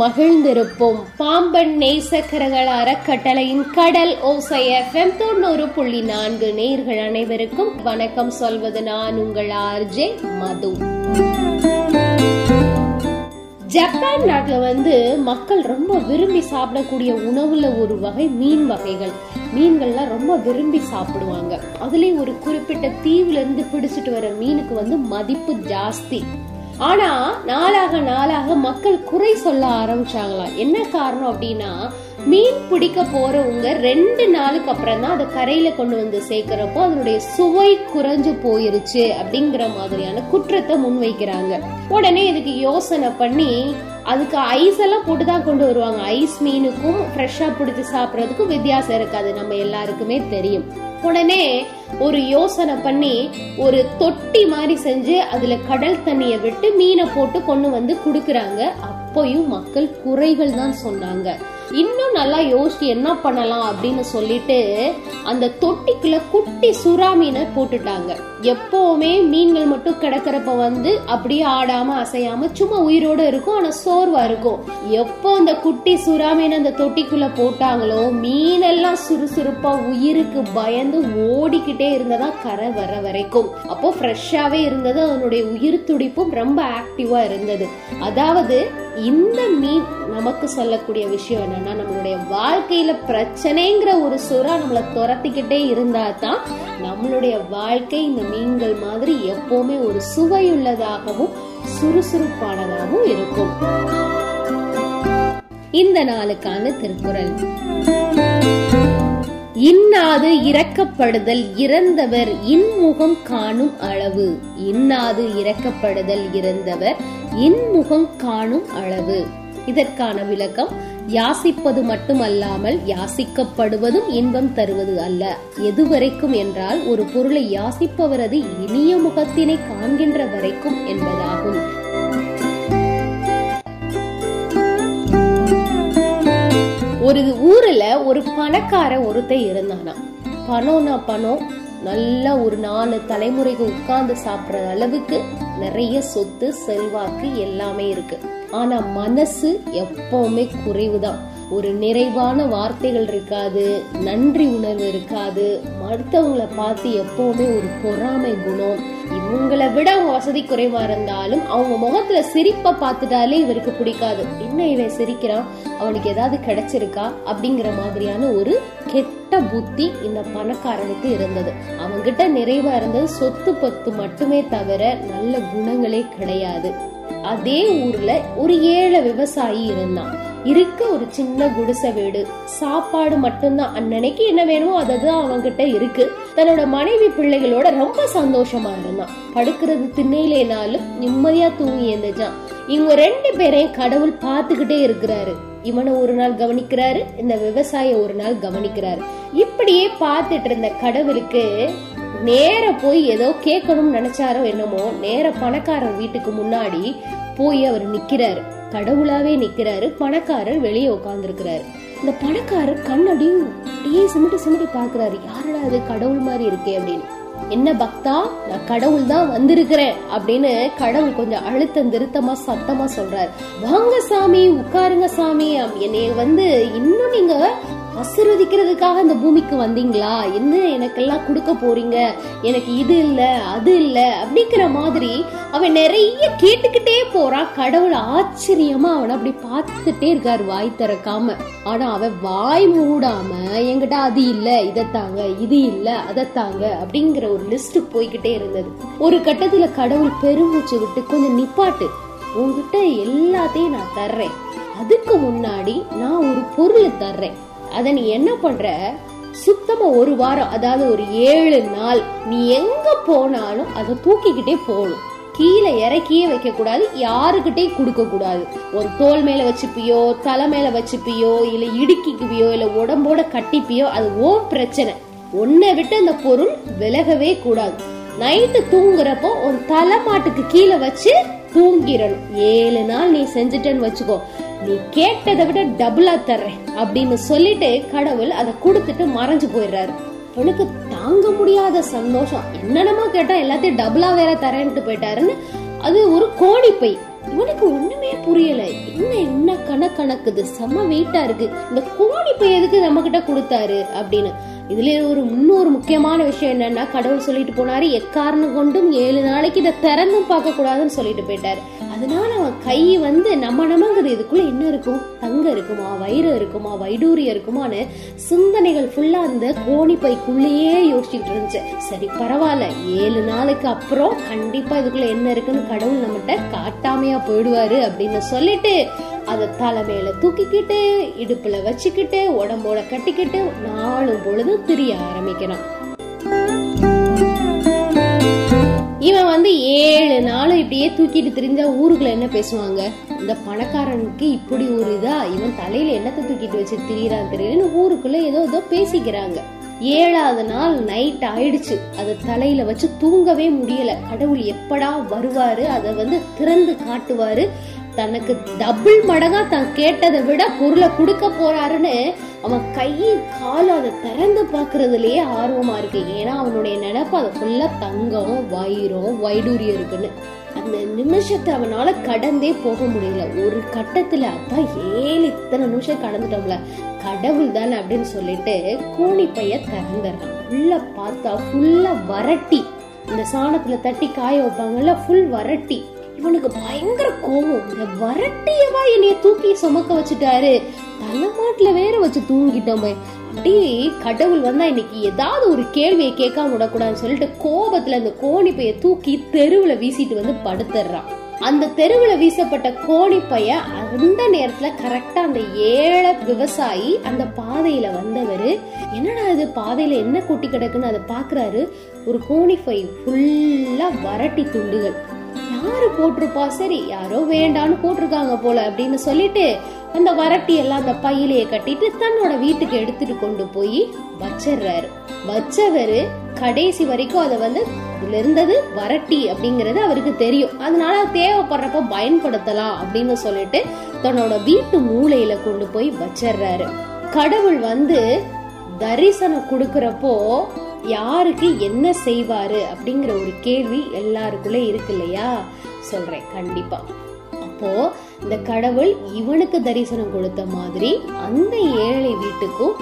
மகிழ்ந்திருப்போம். பாம்பன் நேசக்கரಗಳ அறக்கட்டளையின் கடல் ஓசை எஃப்எம் தொண்ணூறு புள்ளி நான்கு நேர்கள் அனைவருக்கும் வணக்கம் சொல்வது நான் உங்கள் ஆர்ஜே மது. ஜப்பான் நாட்டில் வந்து மக்கள் ரொம்ப விரும்பி சாப்பிடக்கூடிய உணவுல ஒரு வகை மீன் வகைகள். மீன்கள்லாம் ரொம்ப விரும்பி சாப்பிடுவாங்க. அதுலயும் ஒரு குறிப்பிட்ட தீவுல இருந்து பிடிச்சிட்டு வர மீனுக்கு வந்து மதிப்பு ஜாஸ்தி. ஆனா நாளாக நாளாக மக்கள் குறை சொல்ல ஆரம்பிச்சாங்களாம் என்ன காரணம் அப்படின்னா மீன் பிடிக்க போறவங்க ரெண்டு நாளுக்கு அப்புறம் தான் அதை கரையில கொண்டு வந்து சேர்க்கிறப்போ அதனுடைய சுவை குறைஞ்சு போயிருச்சு அப்படிங்கிற மாதிரியான குற்றத்தை முன்வைக்கிறாங்க. உடனே இதுக்கு யோசனை பண்ணி அதுக்கு ஐஸ் எல்லாம் போட்டு தான் கொண்டு வருவாங்க. ஐஸ் மீனுக்கும் ஃப்ரெஷ்ஷா பிடிச்சி சாப்பிட்றதுக்கும் வித்தியாசம் இருக்காது. நம்ம எல்லாருக்குமே தெரியும். உடனே ஒரு யோசனை பண்ணி ஒரு தொட்டி மாதிரி செஞ்சு அதுல கடல் தண்ணியை விட்டு மீனை போட்டு கொண்டு வந்து கொடுக்குறாங்க. அப்பயும் மக்கள் குறைகள் தான் சொன்னாங்க. இன்னும் நல்லா யோசிச்சு என்ன பண்ணலாம் அப்படின்னு சொல்லிட்டு அந்த தொட்டிக்குள்ள குட்டி சுறா மீனை போட்டுட்டாங்க. எப்பவுமே மீன்கள் மட்டும் கிடக்கிறப்ப வந்து அப்படியே ஆடாம அசையாம சும்மா உயிரோட இருக்கும் ஆனா சோர்வா இருக்கும். எப்போ அந்த குட்டி சுறா மீன் அந்த தொட்டிக்குள்ள போட்டாங்களோ மீனெல்லாம் சுறுசுறுப்பா உயிருக்கு பயந்து ஓடிக்கிட்டே இருந்ததா கரை வர வரைக்கும். அப்போ ஃப்ரெஷ்ஷாவே இருந்தது அதனுடைய உயிர் துடிப்பும் ரொம்ப ஆக்டிவா இருந்தது. அதாவது இந்த மீன் நமக்கு சொல்லக்கூடிய விஷயம் என்னன்னா நம்மளுடைய வாழ்க்கையில பிரச்சனைங்கிற ஒரு சுறா நம்மளை துரத்திக்கிட்டே இருந்தா தான் நம்மளுடைய வாழ்க்கை இந்த மீன்கள் மாதிரி எப்பவுமே ஒரு சுவையுள்ளதாகவும் சுறுசுறுப்பானதாகவும் இருக்கும். இந்த நாளுக்கான திருக்குறள். இன்னாது இறக்கப்படுதல் இறந்தவர் இன்முகம் காணும் அளவு. இன்னாது இறக்கப்படுதல் இறந்தவர் இன்முகம் காணும் அளவு. இதற்கான விளக்கம் யாசிப்பது மட்டுமல்லாமல் யாசிக்கப்படுவதும் இன்பம் தருவது அல்ல. எதுவரைக்கும் என்றால் ஒரு பொருளை யாசிப்பவரது இனிய முகத்தினை காண்கின்ற வரைக்கும் என்பதாகும். ஒரு ஊர்ல ஒரு பணக்கார ஒருத்தன் இருந்தானா? பணம்னா பணம். நல்லா ஒரு நாலு தலைமுறைக்கு உட்கார்ந்து சாப்பிட்ற அளவுக்கு நிறைய சொத்து செல்வாக்கு எல்லாமே இருக்கு. ஆனா மனசு எப்பவுமே குறைவுதான். ஒரு நிறைவான வார்த்தைகள் இருக்காது நன்றி உணர்வு இருக்காது. மருத்துவங்களை பார்த்து எப்பவுமே ஒரு பொறாமை குணம். இவங்களை விட அவங்க வசதி குறைவா இருந்தாலும் அவங்க முகத்துல சிரிப்பை பார்த்துட்டாலே இவருக்கு பிடிக்காது. என்ன இவன் சிரிக்கிறான்? அவனுக்கு ஏதாவது கிடைச்சிருக்கா? அப்படிங்கிற மாதிரியான ஒரு கெட்ட புத்தி இந்த பணக்காரனுக்கு இருந்தது. அவங்கிட்ட நிறைவா இருந்தது. சொத்து பத்து மட்டுமே தவிர நல்ல குணங்களே கிடையாது. அதே ஊர்ல ஒரு ஏழை விவசாயி இருந்தான். இருக்க ஒரு சின்ன குடிசை வீடு. சாப்பாடு மட்டும்தான். அன்னன்னைக்கு என்ன வேணுமோ அதுதான் அவங்கிட்ட இருக்கு. தன்னோட மனைவி பிள்ளைகளோட ரொம்ப சந்தோஷமா இருந்தான். படுக்கிறது திண்ணையிலேனாலும் நிம்மதியா தூங்கி எழுந்துச்சான் இவங்க ரெண்டு பேரையும் கடவுள் பார்த்துக்கிட்டே இருக்கிறாரு. இவனை ஒரு நாள் கவனிக்கிறாரு இந்த விவசாய ஒரு நாள் கவனிக்கிறாரு. இப்படியே பார்த்துட்டு இருந்த கடவுளுக்கு நேர போய் ஏதோ கேட்கணும்னு நினைச்சாரோ என்னமோ நேர பணக்காரர் வீட்டுக்கு முன்னாடி போய் அவர் நிக்கிறாரு. கடவுளாவே நிக்கிறாரு பணக்காரர் வெளியே உட்கார்ந்துருக்கிறாரு. இந்த பணக்காரர் கண்ணடியும் அப்படியே சிமிட்டி சிமிட்டி பாக்குறாரு யாரடா அது கடவுள் மாதிரி இருக்கே அப்படின்னு. என்ன பக்தா? நான் கடவுள் தான் வந்திருக்கிறேன் அப்படின்னு கடவுள் கொஞ்சம் அழுத்தம் திருத்தமா சத்தமா சொல்றாரு. வாங்க சாமி உட்காருங்க சாமி. என்னைய வந்து இன்னும் நீங்க ஆசிர்வதிக்கிறதுக்காக இந்த பூமிக்கு வந்தீங்களா? என்ன எனக்கெல்லாம் கொடுக்க போறீங்க? எனக்கு இது இல்ல அது இல்ல அப்படிங்கிற மாதிரி அவன் நிறைய கேட்டுக்கிட்டே போறான் கடவுள் ஆச்சரியமா அவனை அப்படி பார்த்துட்டே இருக்காரு வாய் திறக்காம. ஆனா அவன் வாய் மூடாம என்கிட்ட அது இல்ல இதத்தாங்க இது இல்ல அதத்தாங்க அப்படிங்கிற ஒரு லிஸ்ட் போய்கிட்டே இருந்தது. ஒரு கட்டத்துல கடவுள் பெருமூச்சு விட்டு கொஞ்சம் நிப்பாட்டு. உங்ககிட்ட எல்லாத்தையும் நான் தர்றேன். அதுக்கு முன்னாடி நான் ஒரு பொருளை தர்றேன். அதை நீ என்ன பண்ற? சுத்தமா ஒரு வாரம் அதாவது ஒரு ஏழு நாள் நீ எங்க போனாலும் அதை தூக்கிக்கிட்டே போகணும். கீழே இறக்கியே வைக்க கூடாது யாருக்கிட்டே கொடுக்க கூடாது ஒரு தோல் மேல வச்சுப்பியோ தலை மேல வச்சுப்பியோ இல்ல இடுக்கிக்குவியோ இல்ல உடம்போட கட்டிப்பியோ அது ஓ பிரச்சனை. உன்னை விட்டு அந்த பொருள் விலகவே கூடாது. நைட்டு தூங்குறப்போ ஒரு தலை மாட்டுக்கு கீழே வச்சு தூங்கிடணும். ஏழு நாள் நீ செஞ்சுட்டேன்னு வச்சுக்கோ. நீ கேட்டதை விட டபுளா தர்றேன் அப்படின்னு சொல்லிட்டு கடவுள் அதை கொடுத்துட்டு மறைஞ்சு போயிடுறாரு. அவனுக்கு தாங்க முடியாத சந்தோஷம். என்னென்னமோ கேட்டா எல்லாத்தையும் டபுளா வேற தரேன்ட்டு போயிட்டாருன்னு அது ஒரு கோணிப்பை இவனுக்கு ஒண்ணுமே புரியல. என்ன என்ன கணக்கணக்குது செம்ம வெயிட்டா இருக்கு. இந்த கோடி பை எதுக்கு நம்ம கிட்ட கொடுத்தாரு அப்படின்னு. இதுல ஒரு இன்னொரு முக்கியமான விஷயம் என்னன்னா கடவுள் சொல்லிட்டு போனாரு எக்காரணம் கொண்டும் ஏழு நாளைக்கு இதை திறந்தும் பார்க்க கூடாதுன்னு சொல்லிட்டு போயிட்டாரு. அதனால அவன் கை வந்து நம்ம நமங்குது. இதுக்குள்ள என்ன இருக்கும்? தங்கம் இருக்குமா? வைரம் இருக்குமா? வைடூரியம் இருக்குமான்னு சிந்தனைகள் ஃபுல்லா அந்த கோணி பைக்குள்ளேயே யோசிச்சுட்டு இருந்துச்சு. சரி பரவாயில்ல. ஏழு நாளுக்கு அப்புறம் கண்டிப்பா இதுக்குள்ள என்ன இருக்குன்னு கடவுள் நம்மகிட்ட காட்டாமையா போயிடுவாரு அப்படின்னு சொல்லிட்டு அதை தலை தூக்கிக்கிட்டு இடுப்புல வச்சுக்கிட்டு உடம்போட கட்டிக்கிட்டு நாளும் பொழுதும் திரிய ஆரம்பிக்கிறான் இவன் வந்து ஏழு நாளும் இப்படியே தூக்கிட்டு திரிஞ்சா ஊருக்குள்ள என்ன பேசுவாங்க? இந்த பணக்காரனுக்கு இப்படி ஒரு இதா? இவன் தலையில என்னத்தை தூக்கிட்டு வச்சு திரியறான் தெரியலன்னு ஊருக்குள்ள ஏதோ ஏதோ பேசிக்கிறாங்க. ஏழாவது நாள் நைட் ஆயிடுச்சு. அதை தலையில வச்சு தூங்கவே முடியல. கடவுள் எப்படா வருவாரு? அதை வந்து திறந்து காட்டுவாரு. தனக்கு டபுள் மடங்கா தான் கேட்டதை விட பொருளை கொடுக்க போறாருன்னு அவன் கையை கால் அதை திறந்து பாக்குறதுலயே ஆர்வமா இருக்கு. ஏன்னா அவனுடைய நினைப்பு அதை ஃபுல்லா தங்கம் வைரம் வைடூரியம் இருக்குன்னு. அந்த நிமிஷத்தை அவனால கடந்தே போக முடியல. ஒரு கட்டத்துல அப்பா ஏழு இத்தனை நிமிஷம் கடந்துட்டோம்ல. கடவுள் தானே அப்படின்னு சொல்லிட்டு கூணி பைய திறந்துடுறான். உள்ள பார்த்தா ஃபுல்லா வரட்டி. இந்த சாணத்துல தட்டி காய வைப்பாங்கல்ல ஃபுல் வரட்டி. இவனுக்கு பயங்கர கோபம். இந்த வரட்டியவா என்னைய தூக்கி சுமக்க வச்சுட்டாரு. தலைமாட்டுல வேற வச்சு தூங்கிட்டோமே. அப்படியே கடவுள் வந்தா இன்னைக்கு ஏதாவது ஒரு கேள்வியை கேட்காம விடக்கூடாதுன்னு சொல்லிட்டு கோபத்துல அந்த கோணி பைய தூக்கி தெருவுல வீசிட்டு வந்து படுத்துறான். அந்த தெருவுல வீசப்பட்ட கோணி பைய அந்த நேரத்துல கரெக்டா அந்த ஏழை விவசாயி அந்த பாதையில வந்தவர் என்னடா இது பாதையில என்ன கொட்டி கிடக்குன்னு அதை பாக்குறாரு. ஒரு கோணி பை ஃபுல்லா வரட்டி துண்டுகள். யாரு போட்டிருப்பா? சரி யாரோ வேண்டான்னு போட்டிருக்காங்க போல அப்படின்னு சொல்லிட்டு அந்த வரட்டி எல்லாம் அந்த பையிலேயே கட்டிட்டு தன்னோட வீட்டுக்கு எடுத்துட்டு கொண்டு போய் வச்சிடுறாரு வச்சவரு கடைசி வரைக்கும் அதை வந்து இதுல இருந்தது வரட்டி அப்படிங்கறது அவருக்கு தெரியும். அதனால தேவைப்படுறப்ப பயன்படுத்தலாம் அப்படின்னு சொல்லிட்டு தன்னோட வீட்டு மூளையில கொண்டு போய் வச்சிடுறாரு கடவுள் வந்து தரிசனம் கொடுக்கறப்போ யாருக்கு என்ன செய்வாரு அப்படிங்கிற ஒரு கேள்வி எல்லாருக்குள்ள இருக்கு இல்லையா? சொல்றேன் கண்டிப்பா. அப்போ இந்த கடவுள் இவனுக்கு தரிசனம் கொடுத்த மாதிரி அந்த ஏழை வீட்டுக்கும்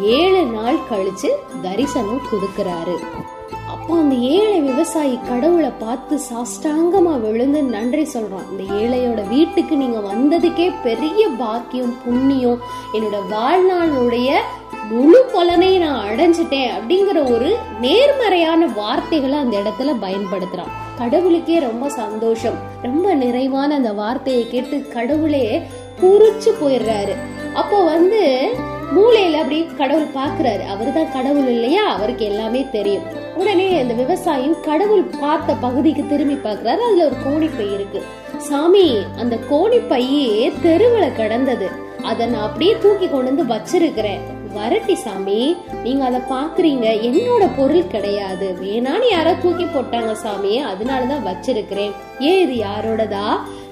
ஏழு நாள் கழிச்சு தரிசனம் கொடுக்கிறாரு. அப்போ அந்த ஏழை விவசாயி கடவுளை பார்த்து சாஷ்டாங்கமா விழுந்து நன்றி சொல்றான். இந்த ஏழையோட வீட்டுக்கு நீங்க வந்ததுக்கே பெரிய பாக்கியம் புண்ணியம் என்னோட வாழ்நாளுடைய முழு பலனை நான் அடைஞ்சிட்டேன் அப்படிங்கிற ஒரு நேர்மறையான வார்த்தைகளை அந்த இடத்துல பயன்படுத்துறான். கடவுளுக்கே ரொம்ப சந்தோஷம். ரொம்ப நிறைவான அந்த வார்த்தையை கேட்டு கடவுளே குறிச்சு போயிடுறாரு. அப்போ வந்து மூளையில அப்படி கடவுள் பாக்குறாரு அவர்தான் கடவுள் இல்லையா? அவருக்கு எல்லாமே தெரியும். உடனே அந்த விவசாயம் கடவுள் பார்த்த பகுதிக்கு திரும்பி பாக்குறாரு அதுல ஒரு கோணிப்பை இருக்கு. சாமி அந்த கோணிப்பையே தெருவுல கடந்தது. அதை நான் அப்படியே தூக்கி கொண்டு வந்து வச்சிருக்கிறேன். வரட்டி சாமி நீங்க அதை பாக்குறீங்க என்னோட பொருள் கிடையாது. வேணான்னு யாரோ தூக்கி போட்டாங்க சாமி அதனாலதான் வச்சிருக்கிறேன். ஏன் இது யாரோடதா?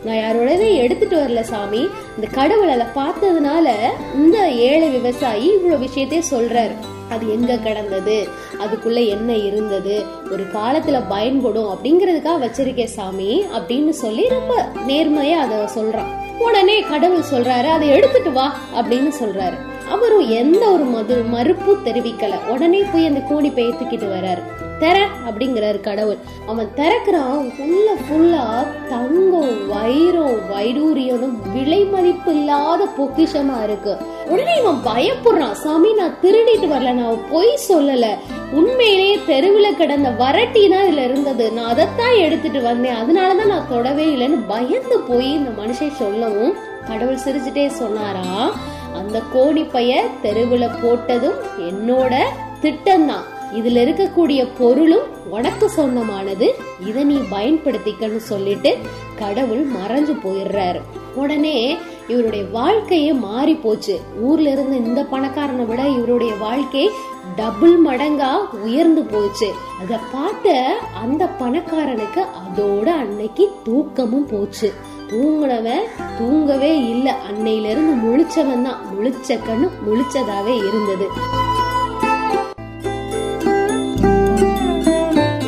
நான் யாரோடதே எடுத்துட்டு வரல சாமி. இந்த கடவுள் அதை பார்த்ததுனால இந்த ஏழை விவசாயி இவ்வளவு விஷயத்தையே சொல்றாரு. அது எங்க கிடந்தது? அதுக்குள்ள என்ன இருந்தது? ஒரு காலத்துல பயன்படும் அப்படிங்கறதுக்காக வச்சிருக்கேன் சாமி அப்படின்னு சொல்லி ரொம்ப நேர்மையா அத சொல்றான். உடனே கடவுள் சொல்றாரு அதை எடுத்துட்டு வா அப்படின்னு சொல்றாரு. அவரும் எந்த ஒரு மது மறுப்பு தெரிவிக்கல. உடனே போய் அந்த கோணி பேத்துக்கிட்டு வர்றாரு தெர! அப்படிங்கிறாரு கடவுள். அவன் திறக்கிறான். உள்ள ஃபுல்லா தங்கம் வைரம் வைடூரியனும் விலை மதிப்பு இல்லாத பொக்கிஷமா இருக்கு. உடனே இவன் பயப்படுறான். சாமி நான் திருடிட்டு வரல. நான் பொய் சொல்லல. உண்மையிலேயே தெருவில் கிடந்த வரட்டி தான் இதுல இருந்தது. நான் அதைத்தான் எடுத்துட்டு வந்தேன். அதனாலதான் நான் தொடவே இல்லைன்னு பயந்து போய் இந்த மனுஷன் சொல்லவும் கடவுள் சிரிச்சுட்டே சொன்னாரா? அந்த கோடி பைய தெருவுல போட்டதும் என்னோட திட்டம்தான். இதுல இருக்கக்கூடிய பொருளும் உனக்கு சொந்தமானது. இத நீ பயன்படுத்திக்கன்னு சொல்லிட்டு கடவுள் மறைஞ்சு போயிடுறாரு. உடனே இவருடைய வாழ்க்கையே மாறி போச்சு. ஊர்ல இருந்த இந்த பணக்காரனை விட இவருடைய வாழ்க்கை டபுள் மடங்கா உயர்ந்து போச்சு. அத பார்த்த அந்த பணக்காரனுக்கு அதோட அன்னைக்கு தூக்கமும் போச்சு. தூங்குனவன் தூங்கவே இல்ல. அன்னையில இருந்து முழிச்சவன் தான். முழிச்ச கண்ணு முழிச்சதாவே இருந்தது.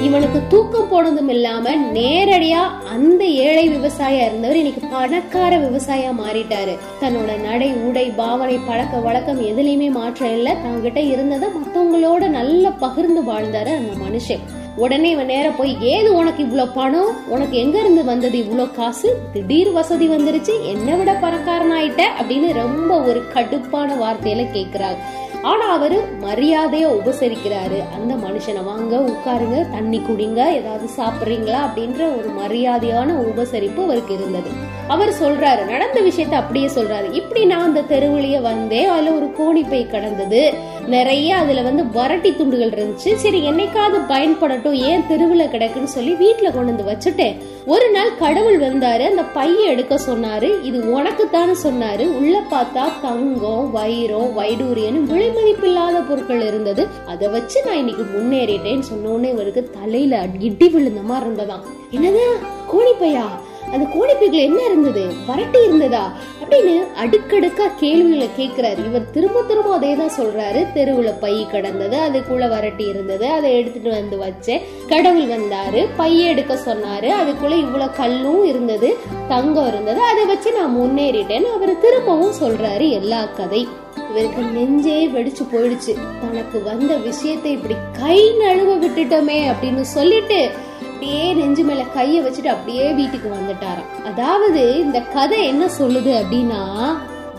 இவனுக்கு தூக்கம் போனதும் இல்லாம நேரடியா அந்த ஏழை விவசாயா இருந்தவர் இன்னைக்கு பணக்கார விவசாயா மாறிட்டாரு. தன்னோட நடை உடை பாவனை பழக்க வழக்கம் எதுலயுமே மாற்றம் இல்ல. தங்கிட்ட இருந்ததை மத்தவங்களோட நல்லா பகிர்ந்து வாழ்ந்தாரு அந்த மனுஷன். உடனே இவன் நேரம் போய் ஏது உனக்கு இவ்வளோ பணம்? உனக்கு எங்க இருந்து வந்தது இவ்வளோ காசு? திடீர் வசதி வந்துருச்சு. என்னை விட பணக்காரன் ஆயிட்ட அப்படின்னு ரொம்ப ஒரு கடுப்பான வார்த்தையில கேக்குறாரு. ஆனா அவரு மரியாதையா உபசரிக்கிறாரு. அந்த மனுஷனை வாங்க உட்காருங்க தண்ணி குடிங்க ஏதாவது சாப்பிடுறீங்களா? அப்படின்ற ஒரு மரியாதையான உபசரிப்பு அவருக்கு இருந்தது. அவர் சொல்றாரு நடந்த விஷயத்த அப்படியே சொல்றாரு. இப்படி நான் அந்த தெருவிலேயே வந்தேன் அதுல ஒரு கோணிப்பை கடந்தது. நிறைய அதுல வந்து வரட்டி துண்டுகள் இருந்துச்சு. சரி என்னைக்காவது பயன்படட்டும் ஏன் தெருவுல கிடக்குன்னு சொல்லி வீட்டுல கொண்டு வந்து வச்சுட்டேன் ஒரு நாள் கடவுள் வந்தாரு. அந்த பைய எடுக்க சொன்னாரு. இது உனக்கு தானே சொன்னாரு. உள்ள பார்த்தா தங்கம் வைரம் வைடூரியன்னு விலைமதிப்பு இல்லாத பொருட்கள் இருந்தது. அதை வச்சு நான் இன்னைக்கு முன்னேறிட்டேன்னு சொன்ன உடனே இவருக்கு தலையில இடி விழுந்த மாதிரி இருந்ததாம். என்னது? கோணிப்பையா? அந்த கோணிப்பைக்குள்ள என்ன இருந்தது? வரட்டி இருந்ததா? அப்படின்னு அடுக்கடுக்கா கேள்விகளை கேட்கிறாரு. இவர் திரும்ப திரும்ப அதே தான் சொல்றாரு. தெருவுல பை கடந்தது அதுக்குள்ள வரட்டி இருந்தது அதை எடுத்துட்டு வந்து வச்சேன். கடவுள் வந்தாரு பைய எடுக்க சொன்னாரு அதுக்குள்ள இவ்வளவு கல்லும் இருந்தது தங்கம் இருந்தது அதை வச்சு நான் முன்னேறிட்டேன்னு அவர் திரும்பவும் சொல்றாரு எல்லா கதை. இவருக்கு நெஞ்சே வெடிச்சு போயிடுச்சு. தனக்கு வந்த விஷயத்தை இப்படி கை நழுவ விட்டுட்டோமே அப்படின்னு சொல்லிட்டு அப்படியே நெஞ்சு மேல கைய வச்சுட்டு அப்படியே வீட்டுக்கு வந்துட்டாராம். அதாவது இந்த கதை என்ன சொல்லுது அப்படின்னா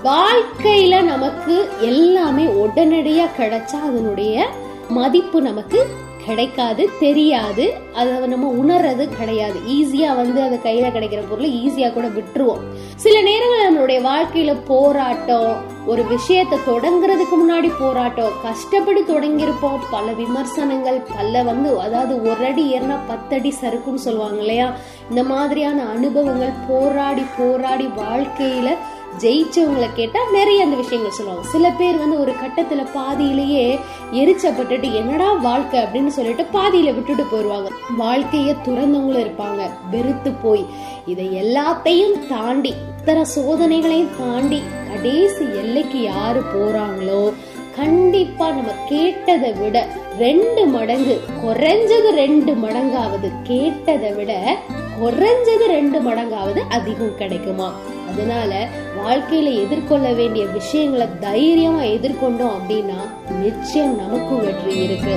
வாழ்க்கையில நமக்கு எல்லாமே உடனடியா கிடைச்சா அதனுடைய மதிப்பு நமக்கு கிடைக்காது தெரியாது. அதை நம்ம உணர்றது கிடையாது. ஈஸியா வந்து அது கையில கிடைக்கிற பொருளை ஈஸியா கூட விட்டுருவோம். சில நேரங்கள் நம்மளுடைய வாழ்க்கையில போராட்டம் ஒரு விஷயத்த தொடங்குறதுக்கு முன்னாடி போராட்டம் கஷ்டப்பட்டு தொடங்கியிருப்போம். பல விமர்சனங்கள் பல வந்து அதாவது ஒரு அடி ஏறினா பத்தடி சறுக்குன்னு சொல்லுவாங்க இல்லையா? இந்த மாதிரியான அனுபவங்கள் போராடி போராடி வாழ்க்கையில ஜெயிச்சவங்களை கேட்டா நிறைய அந்த விஷயங்கள் சொல்லுவாங்க. சில பேர் வந்து ஒரு கட்டத்துல பாதியிலேயே எரிச்சப்பட்டுட்டு என்னடா வாழ்க்கை அப்படின்னு சொல்லிட்டு பாதியில விட்டுட்டு போயிருவாங்க. வாழ்க்கைய துறந்தவங்களும் இருப்பாங்க. வெறுத்து போய். இதை எல்லாத்தையும் தாண்டி இத்தனை சோதனைகளையும் தாண்டி கடைசி எல்லைக்கு யாரு போறாங்களோ கண்டிப்பா நம்ம கேட்டதை விட ரெண்டு மடங்கு குறைஞ்சது ரெண்டு மடங்காவது கேட்டதை விட குறைஞ்சது ரெண்டு மடங்காவது அதிகம் கிடைக்குமா? அதனால வாழ்க்கையில எதிர்கொள்ள வேண்டிய விஷயங்களை தைரியமா எதிர்கொண்டோம் அப்படின்னா நிச்சயம் நமக்கும் வெற்றி இருக்கு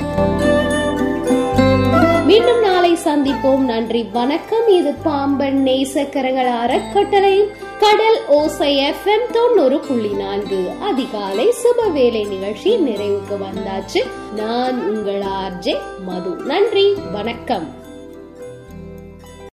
மீண்டும் நாளை சந்திப்போம். நன்றி வணக்கம். இது பாம்பன் நேசக்கரங்கள் அறக்கட்டளை கடல் ஓசை எஃப்எம் தொண்ணூறு புள்ளி நான்கு. அதிகாலை சுபவேளை நிகழ்ச்சி நிறைவுக்கு வந்தாச்சு. நான் உங்கள் ஆர்ஜே மது. நன்றி வணக்கம்.